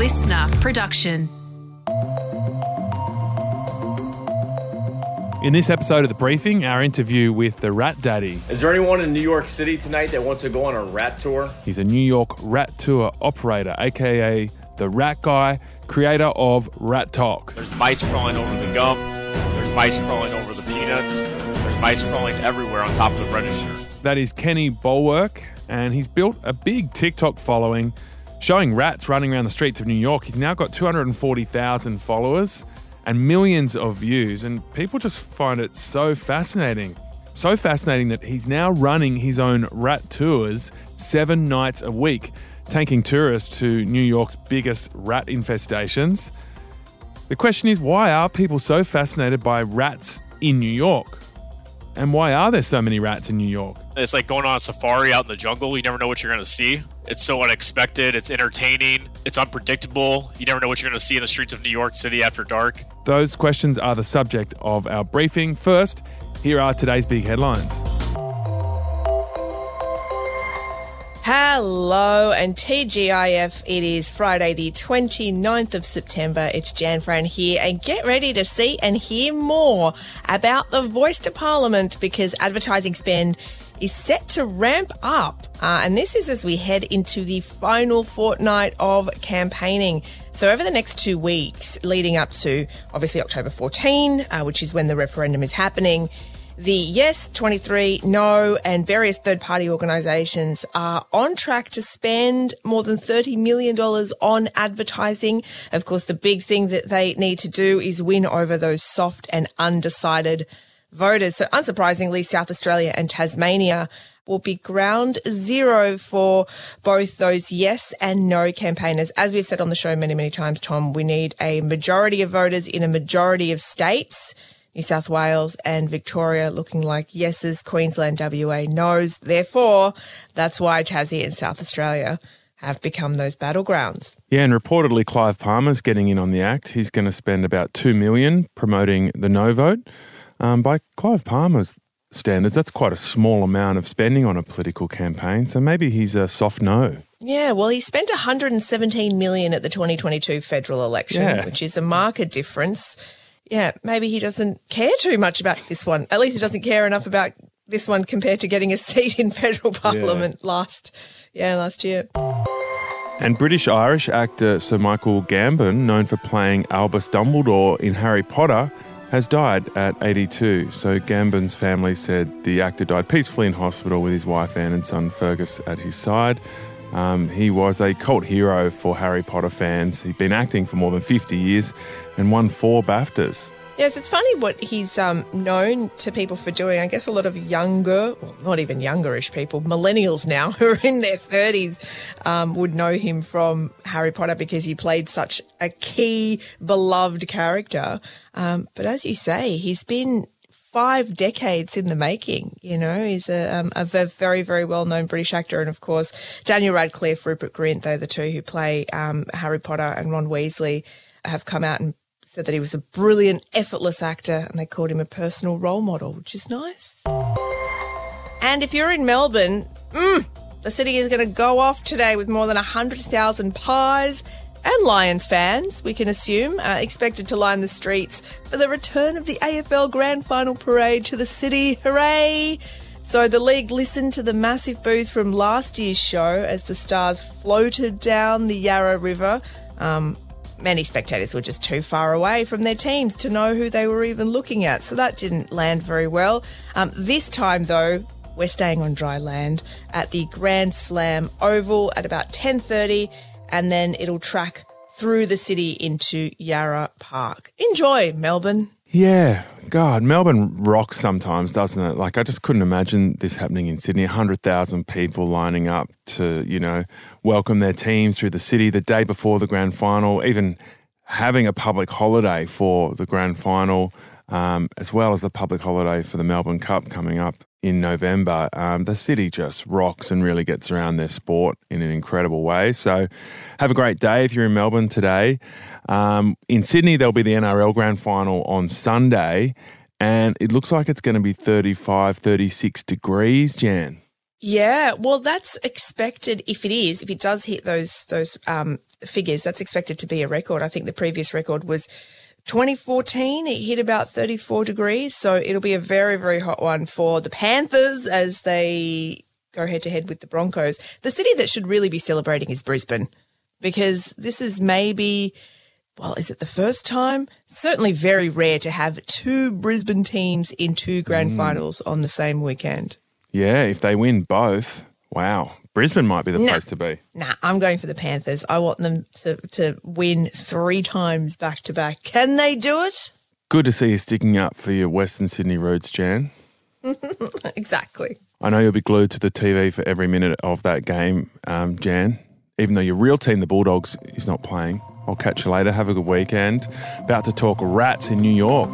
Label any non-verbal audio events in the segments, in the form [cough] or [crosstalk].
listener production. In this episode of The Briefing, our interview with the Rat Daddy. Is there anyone in New York City tonight that wants to go on a rat tour? He's a New York rat tour operator, aka the Rat Guy, creator of Rat Talk. There's mice crawling over the gum. There's mice crawling over the peanuts. There's mice crawling everywhere on top of the register. That is Kenny Bollwerk, and he's built a big TikTok following showing rats running around the streets of New York. He's now got 240,000 followers and millions of views, and people just find it so fascinating. So fascinating that he's now running his own rat tours seven nights a week, taking tourists to New York's biggest rat infestations. The question is why are people so fascinated by rats in New York? And why are there so many rats in New York? It's like going on a safari out in the jungle. You never know what you're going to see. It's so unexpected. It's entertaining. It's unpredictable. You never know what you're going to see in the streets of New York City after dark. Those questions are the subject of our briefing. First, here are today's big headlines. Hello and TGIF. It is Friday, the 29th of September. It's Jan Fran here, and get ready to see and hear more about the voice to Parliament because advertising spend is set to ramp up. Uh, and this is as we head into the final fortnight of campaigning. So, over the next two weeks leading up to obviously October 14, uh, which is when the referendum is happening, the Yes 23, No, and various third party organisations are on track to spend more than $30 million on advertising. Of course, the big thing that they need to do is win over those soft and undecided voters. So, unsurprisingly, South Australia and Tasmania will be ground zero for both those yes and no campaigners. As we've said on the show many, many times, Tom, we need a majority of voters in a majority of states. New South Wales and Victoria looking like yeses, Queensland, WA no's. Therefore, that's why Tassie and South Australia have become those battlegrounds. Yeah, and reportedly Clive Palmer's getting in on the act. He's going to spend about two million promoting the no vote. Um, by Clive Palmer's standards, that's quite a small amount of spending on a political campaign. So maybe he's a soft no. Yeah, well, he spent 117 million at the 2022 federal election, Yeah. which is a marked difference. Yeah, maybe he doesn't care too much about this one. At least he doesn't care enough about this one compared to getting a seat in federal parliament last, yeah, last year. And British Irish actor Sir Michael Gambon, known for playing Albus Dumbledore in Harry Potter, has died at 82. So Gambon's family said the actor died peacefully in hospital with his wife Anne and son Fergus at his side. Um, he was a cult hero for Harry Potter fans. He'd been acting for more than 50 years and won four BAFTAs. Yes, it's funny what he's um, known to people for doing. I guess a lot of younger, well, not even youngerish people, millennials now [laughs] who are in their 30s, um, would know him from Harry Potter because he played such a key, beloved character. Um, but as you say, he's been five decades in the making. You know, he's a, um, a very, very well known British actor. And of course, Daniel Radcliffe, Rupert Grint, they're the two who play um, Harry Potter and Ron Weasley have come out and said that he was a brilliant, effortless actor, and they called him a personal role model, which is nice. And if you're in Melbourne, mm, the city is going to go off today with more than 100,000 pies and Lions fans, we can assume, uh, expected to line the streets for the return of the AFL Grand Final parade to the city. Hooray! So the league listened to the massive boos from last year's show as the stars floated down the Yarra River. Um, many spectators were just too far away from their teams to know who they were even looking at, so that didn't land very well. Um, this time, though, we're staying on dry land at the Grand Slam Oval at about 10:30, and then it'll track through the city into Yarra Park. Enjoy, Melbourne. Yeah, God, Melbourne rocks sometimes, doesn't it? Like, I just couldn't imagine this happening in Sydney. 100,000 people lining up to, you know, welcome their teams through the city the day before the grand final, even having a public holiday for the grand final, um, as well as a public holiday for the Melbourne Cup coming up in November. Um, the city just rocks and really gets around their sport in an incredible way. So, have a great day if you're in Melbourne today. Um, in Sydney, there'll be the NRL Grand Final on Sunday, and it looks like it's going to be 35, 36 degrees, Jan. Yeah, well, that's expected if it is, if it does hit those those um, figures. That's expected to be a record. I think the previous record was 2014. It hit about 34 degrees. So it'll be a very, very hot one for the Panthers as they go head to head with the Broncos. The city that should really be celebrating is Brisbane because this is maybe, well, is it the first time? Certainly very rare to have two Brisbane teams in two grand mm. finals on the same weekend. Yeah, if they win both, wow. Brisbane might be the No. place to be. Nah, I'm going for the Panthers. I want them to, to win three times back to back. Can they do it? Good to see you sticking up for your Western Sydney Roots, Jan. [laughs] Exactly. I know you'll be glued to the TV for every minute of that game, um, Jan. Even though your real team, the Bulldogs, is not playing. I'll catch you later. Have a good weekend. About to talk rats in New York.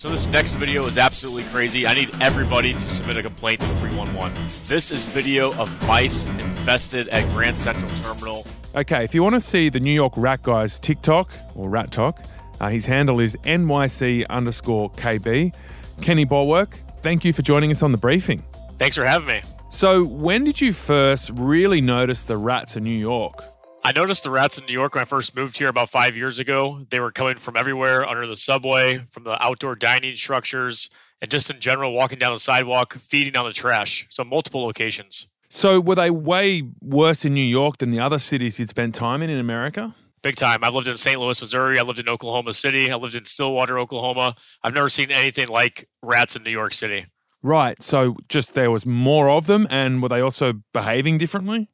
So this next video is absolutely crazy. I need everybody to submit a complaint to 311. This is video of mice infested at Grand Central Terminal. Okay, if you want to see the New York Rat Guy's TikTok or RatTok, uh, his handle is NYC underscore KB. Kenny Bollwerk, thank you for joining us on the briefing. Thanks for having me. So, when did you first really notice the rats in New York? I noticed the rats in New York when I first moved here about five years ago. They were coming from everywhere under the subway, from the outdoor dining structures, and just in general, walking down the sidewalk, feeding on the trash. So, multiple locations. So, were they way worse in New York than the other cities you'd spent time in in America? Big time. I've lived in St. Louis, Missouri. I lived in Oklahoma City. I lived in Stillwater, Oklahoma. I've never seen anything like rats in New York City. Right. So, just there was more of them, and were they also behaving differently?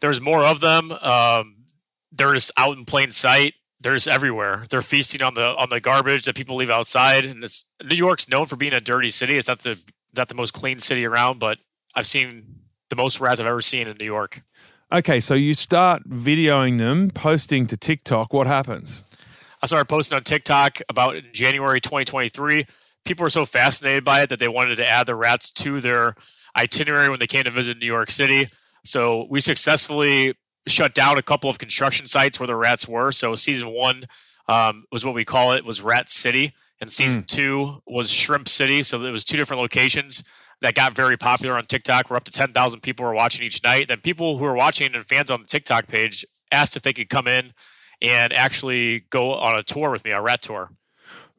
There's more of them. Um, they're just out in plain sight. They're just everywhere. They're feasting on the on the garbage that people leave outside. And it's, New York's known for being a dirty city. It's not the not the most clean city around, but I've seen the most rats I've ever seen in New York. Okay, so you start videoing them, posting to TikTok. What happens? I started posting on TikTok about January 2023. People were so fascinated by it that they wanted to add the rats to their itinerary when they came to visit New York City. So we successfully shut down a couple of construction sites where the rats were. So season one um, was what we call it was Rat City, and season two was Shrimp City. So it was two different locations that got very popular on TikTok. We're up to 10,000 people were watching each night. Then people who are watching and fans on the TikTok page asked if they could come in and actually go on a tour with me, a rat tour.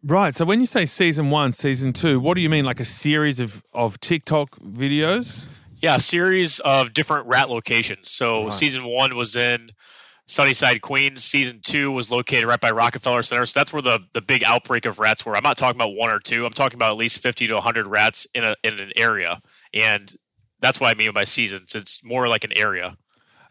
Right. So, when you say season one, season two, what do you mean? Like a series of, of TikTok videos? Yeah, a series of different rat locations. So season one was in Sunnyside, Queens. Season two was located right by Rockefeller Center. So that's where the, the big outbreak of rats were. I'm not talking about one or two. I'm talking about at least 50 to 100 rats in a in an area, and that's what I mean by seasons. It's more like an area.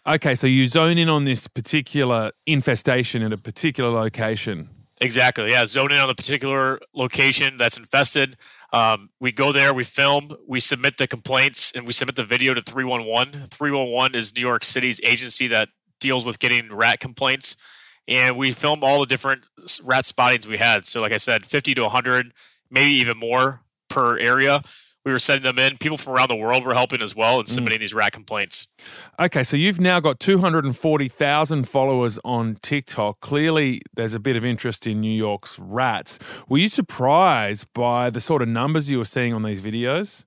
Okay, so you zone in on this particular infestation at a particular location. Exactly. Yeah. Zone in on the particular location that's infested. Um, we go there, we film, we submit the complaints, and we submit the video to 311. 311 is New York City's agency that deals with getting rat complaints. And we film all the different rat spottings we had. So, like I said, 50 to 100, maybe even more per area. We were sending them in. People from around the world were helping as well and mm. submitting these rat complaints. Okay, so you've now got 240,000 followers on TikTok. Clearly, there's a bit of interest in New York's rats. Were you surprised by the sort of numbers you were seeing on these videos?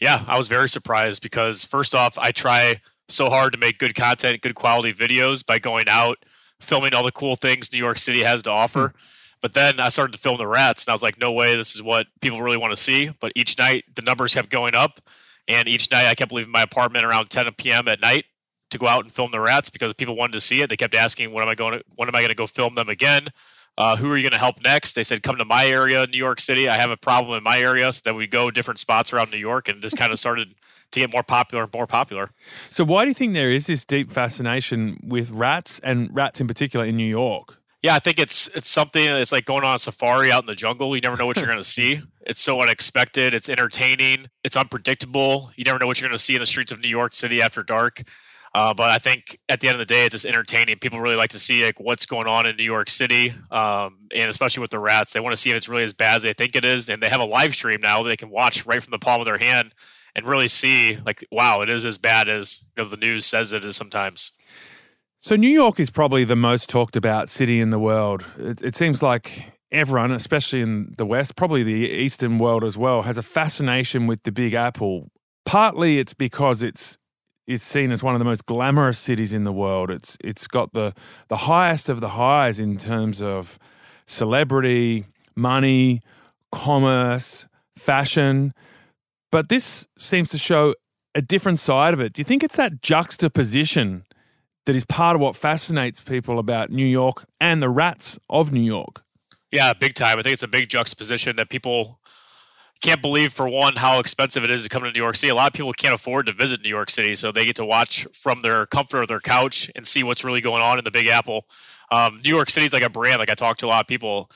Yeah, I was very surprised because first off, I try so hard to make good content, good quality videos by going out, filming all the cool things New York City has to offer. Hmm. But then I started to film the rats, and I was like, no way, this is what people really want to see. But each night, the numbers kept going up. And each night, I kept leaving my apartment around 10 p.m. at night to go out and film the rats because people wanted to see it. They kept asking, when am I going to, when am I going to go film them again? Uh, who are you going to help next? They said, come to my area, New York City. I have a problem in my area. So then we go different spots around New York and just kind of started to get more popular and more popular. So, why do you think there is this deep fascination with rats and rats in particular in New York? Yeah, I think it's it's something it's like going on a safari out in the jungle. You never know what you're going to see. [laughs] It's so unexpected. It's entertaining. It's unpredictable. You never know what you're going to see in the streets of New York City after dark. Uh, but I think at the end of the day, it's just entertaining. People really like to see like what's going on in New York City, um, and especially with the rats, they want to see if it's really as bad as they think it is. And they have a live stream now they can watch right from the palm of their hand and really see like, wow, it is as bad as you know, the news says it is sometimes. So, New York is probably the most talked about city in the world. It, it seems like everyone, especially in the West, probably the Eastern world as well, has a fascination with the Big Apple. partly it's because it's it's seen as one of the most glamorous cities in the world. It's it's got the the highest of the highs in terms of celebrity, money, commerce, fashion. But this seems to show a different side of it. Do you think it's that juxtaposition that is part of what fascinates people about New York and the rats of New York? Yeah, big time. I think it's a big juxtaposition that people can't believe for one how expensive it is to come to New York City. A lot of people can't afford to visit New York City, so they get to watch from their comfort of their couch and see what's really going on in the Big Apple. Um, New York City is like a brand. Like I talk to a lot of people,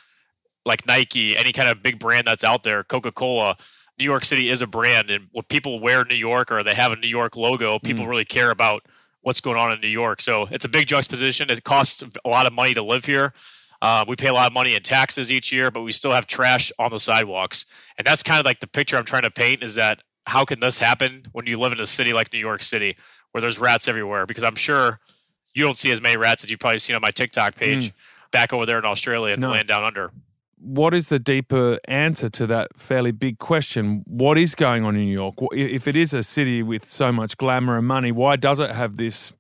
like Nike, any kind of big brand that's out there, Coca Cola. New York City is a brand, and when people wear New York or they have a New York logo, people mm. really care about what's going on in New York. So it's a big juxtaposition. It costs a lot of money to live here. Uh, we pay a lot of money in taxes each year, but we still have trash on the sidewalks. And that's kind of like the picture I'm trying to paint is that how can this happen when you live in a city like New York City where there's rats everywhere? Because I'm sure you don't see as many rats as you've probably seen on my TikTok page mm. back over there in Australia and no. land down under what is the deeper answer to that fairly big question? What is going on in New York? If it is a city with so much glamour and money, why does it have this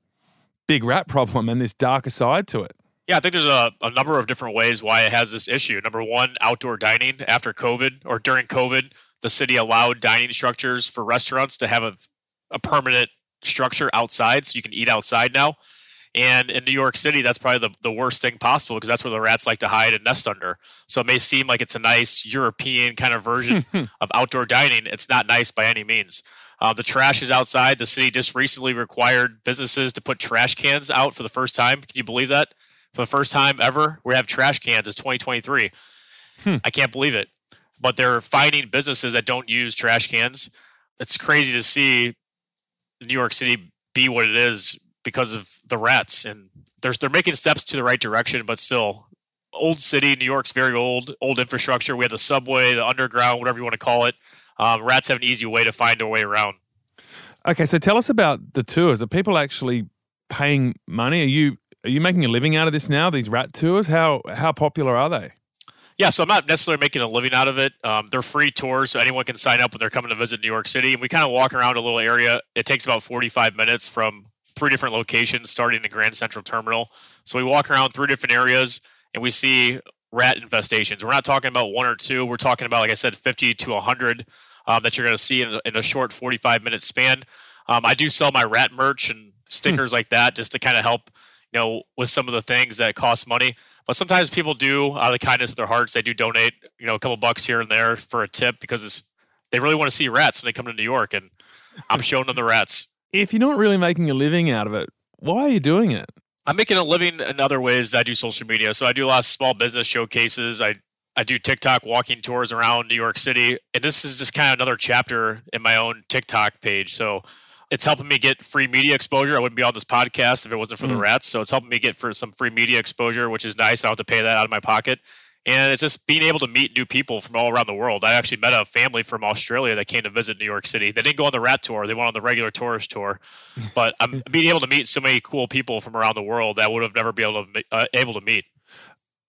big rat problem and this darker side to it? Yeah, I think there's a, a number of different ways why it has this issue. Number one, outdoor dining. After COVID or during COVID, the city allowed dining structures for restaurants to have a, a permanent structure outside so you can eat outside now. And in New York City, that's probably the, the worst thing possible because that's where the rats like to hide and nest under. So it may seem like it's a nice European kind of version [laughs] of outdoor dining. It's not nice by any means. Uh, the trash is outside. The city just recently required businesses to put trash cans out for the first time. Can you believe that? For the first time ever, we have trash cans. It's 2023. Hmm. I can't believe it. But they're finding businesses that don't use trash cans. It's crazy to see New York City be what it is because of the rats and there's they're making steps to the right direction but still old city new york's very old old infrastructure we have the subway the underground whatever you want to call it um, rats have an easy way to find their way around okay so tell us about the tours are people actually paying money are you are you making a living out of this now these rat tours how how popular are they yeah, so I'm not necessarily making a living out of it. Um, they're free tours, so anyone can sign up when they're coming to visit New York City. And we kind of walk around a little area. It takes about 45 minutes from three different locations starting in the Grand Central Terminal. So we walk around three different areas and we see rat infestations. We're not talking about one or two. We're talking about, like I said, 50 to 100 um, that you're going to see in a, in a, short 45 minute span. Um, I do sell my rat merch and stickers hmm. like that just to kind of help, you know, with some of the things that cost money. But sometimes people do, out of the kindness of their hearts, they do donate, you know, a couple bucks here and there for a tip because they really want to see rats when they come to New York. And I'm showing them the rats if you're not really making a living out of it, why are you doing it? I'm making a living in other ways. I do social media. So I do a lot of small business showcases. I, I do TikTok walking tours around New York City. And this is just kind of another chapter in my own TikTok page. So it's helping me get free media exposure. I wouldn't be on this podcast if it wasn't for mm. the rats. So it's helping me get for some free media exposure, which is nice. I don't have to pay that out of my pocket and it's just being able to meet new people from all around the world. I actually met a family from Australia that came to visit New York City. They didn't go on the rat tour; they went on the regular tourist tour. [laughs] But I'm being able to meet so many cool people from around the world that I would have never been able to uh, able to meet.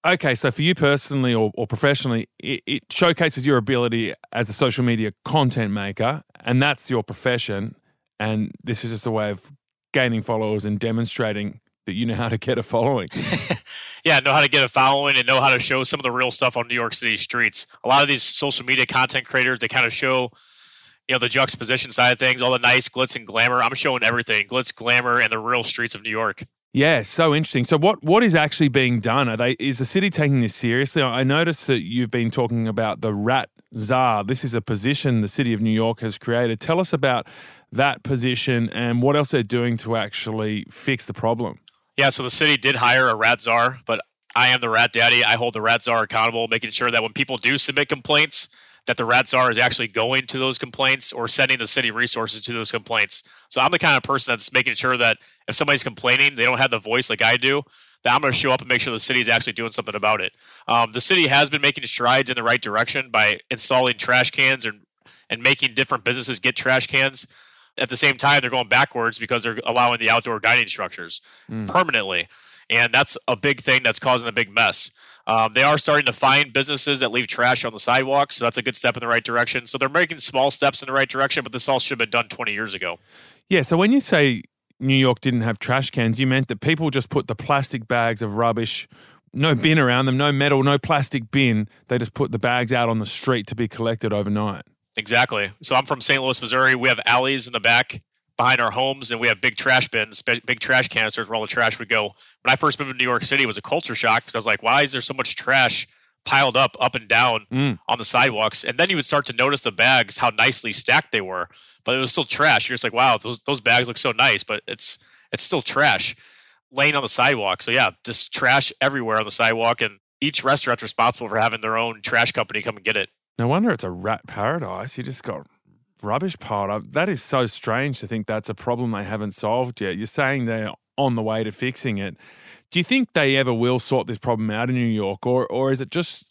Okay, so for you personally or, or professionally, it, it showcases your ability as a social media content maker, and that's your profession. And this is just a way of gaining followers and demonstrating that you know how to get a following. [laughs] yeah, know how to get a following and know how to show some of the real stuff on New York City streets. A lot of these social media content creators, they kind of show, you know, the juxtaposition side of things, all the nice glitz and glamour. I'm showing everything, glitz, glamour, and the real streets of New York. Yeah, so interesting. So what what is actually being done? Are they is the city taking this seriously? I noticed that you've been talking about the rat czar. This is a position the city of New York has created. Tell us about that position and what else they're doing to actually fix the problem. Yeah, so the city did hire a rat czar, but I am the rat daddy. I hold the rat czar accountable, making sure that when people do submit complaints, that the rat czar is actually going to those complaints or sending the city resources to those complaints. So I'm the kind of person that's making sure that if somebody's complaining, they don't have the voice like I do. That I'm going to show up and make sure the city is actually doing something about it. Um, the city has been making strides in the right direction by installing trash cans and and making different businesses get trash cans. At the same time, they're going backwards because they're allowing the outdoor dining structures mm. permanently. And that's a big thing that's causing a big mess. Um, they are starting to find businesses that leave trash on the sidewalks, so that's a good step in the right direction. So they're making small steps in the right direction, but this all should have been done 20 years ago. Yeah. So when you say New York didn't have trash cans, you meant that people just put the plastic bags of rubbish, no bin around them, no metal, no plastic bin. They just put the bags out on the street to be collected overnight. Exactly. So I'm from St. Louis, Missouri. We have alleys in the back behind our homes, and we have big trash bins, big trash canisters where all the trash would go. When I first moved to New York City, it was a culture shock because I was like, why is there so much trash piled up, up and down Mm. on the sidewalks? And then you would start to notice the bags, how nicely stacked they were, but it was still trash. You're just like, wow, those those bags look so nice, but it's it's still trash laying on the sidewalk. So yeah, just trash everywhere on the sidewalk, and each restaurant's responsible for having their own trash company come and get it. No wonder it's a rat paradise. You just got rubbish piled up. That is so strange to think that's a problem they haven't solved yet. You're saying they're on the way to fixing it. Do you think they ever will sort this problem out in New York, or or is it just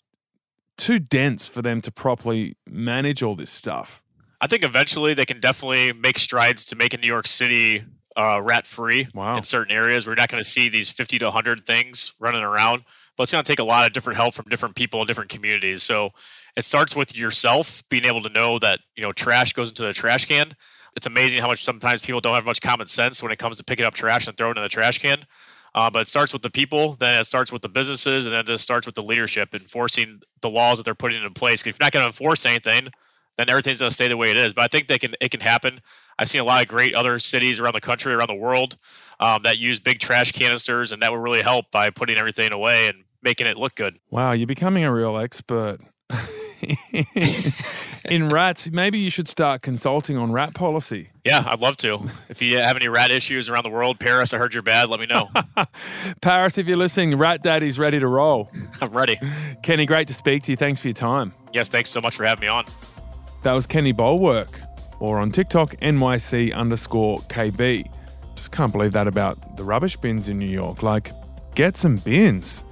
too dense for them to properly manage all this stuff? I think eventually they can definitely make strides to making New York City uh, rat free Wow. in certain areas. We're not going to see these 50 to 100 things running around, but it's going to take a lot of different help from different people in different communities. So it starts with yourself being able to know that, you know, trash goes into the trash can. It's amazing how much sometimes people don't have much common sense when it comes to picking up trash and throwing it in the trash can. Uh, but it starts with the people, then it starts with the businesses, and then it just starts with the leadership enforcing the laws that they're putting into place. If you're not going to enforce anything, then everything's going to stay the way it is. But I think they can it can happen. I've seen a lot of great other cities around the country, around the world, um, that use big trash canisters, and that would really help by putting everything away and making it look good. Wow, you're becoming a real expert [laughs] in rats. Maybe you should start consulting on rat policy. Yeah, I'd love to. If you have any rat issues around the world, Paris, I heard you're bad. Let me know. [laughs] Paris, if you're listening, Rat Daddy's ready to roll. I'm ready. Kenny, great to speak to you. Thanks for your time. Yes, thanks so much for having me on. That was Kenny Bollwerk, or on TikTok, NYC underscore KB. Just can't believe that about the rubbish bins in New York. Like, get some bins.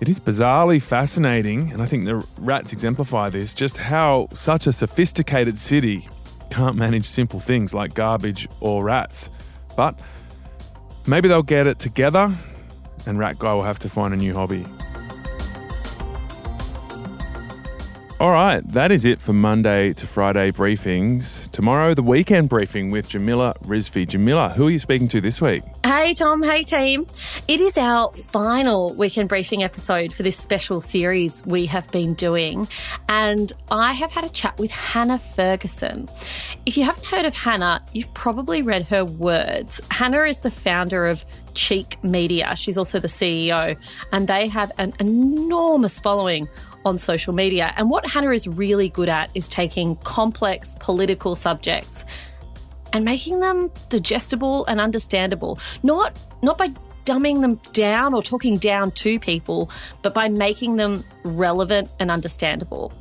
It is bizarrely fascinating, and I think the rats exemplify this just how such a sophisticated city can't manage simple things like garbage or rats. But maybe they'll get it together, and Rat Guy will have to find a new hobby. All right, that is it for Monday to Friday briefings. Tomorrow, the weekend briefing with Jamila Rizvi. Jamila, who are you speaking to this week? Hey, Tom. Hey, team. It is our final weekend briefing episode for this special series we have been doing. And I have had a chat with Hannah Ferguson. If you haven't heard of Hannah, you've probably read her words. Hannah is the founder of Cheek Media. She's also the CEO, and they have an enormous following on social media. And what Hannah is really good at is taking complex political subjects and making them digestible and understandable. Not not by dumbing them down or talking down to people, but by making them relevant and understandable.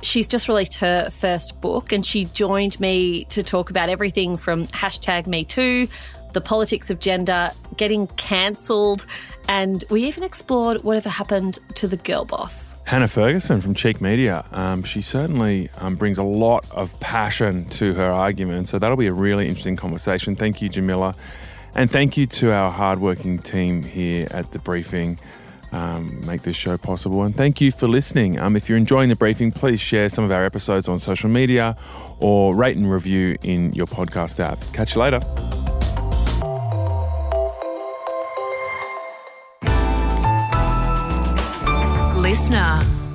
She's just released her first book and she joined me to talk about everything from hashtag me too, the politics of gender, getting cancelled, and we even explored whatever happened to the girl boss. Hannah Ferguson from Cheek Media. Um, she certainly um, brings a lot of passion to her argument, so that'll be a really interesting conversation. Thank you, Jamila. And thank you to our hardworking team here at the briefing. Um, make this show possible. And thank you for listening. Um, if you're enjoying the briefing, please share some of our episodes on social media or rate and review in your podcast app. Catch you later. Listener.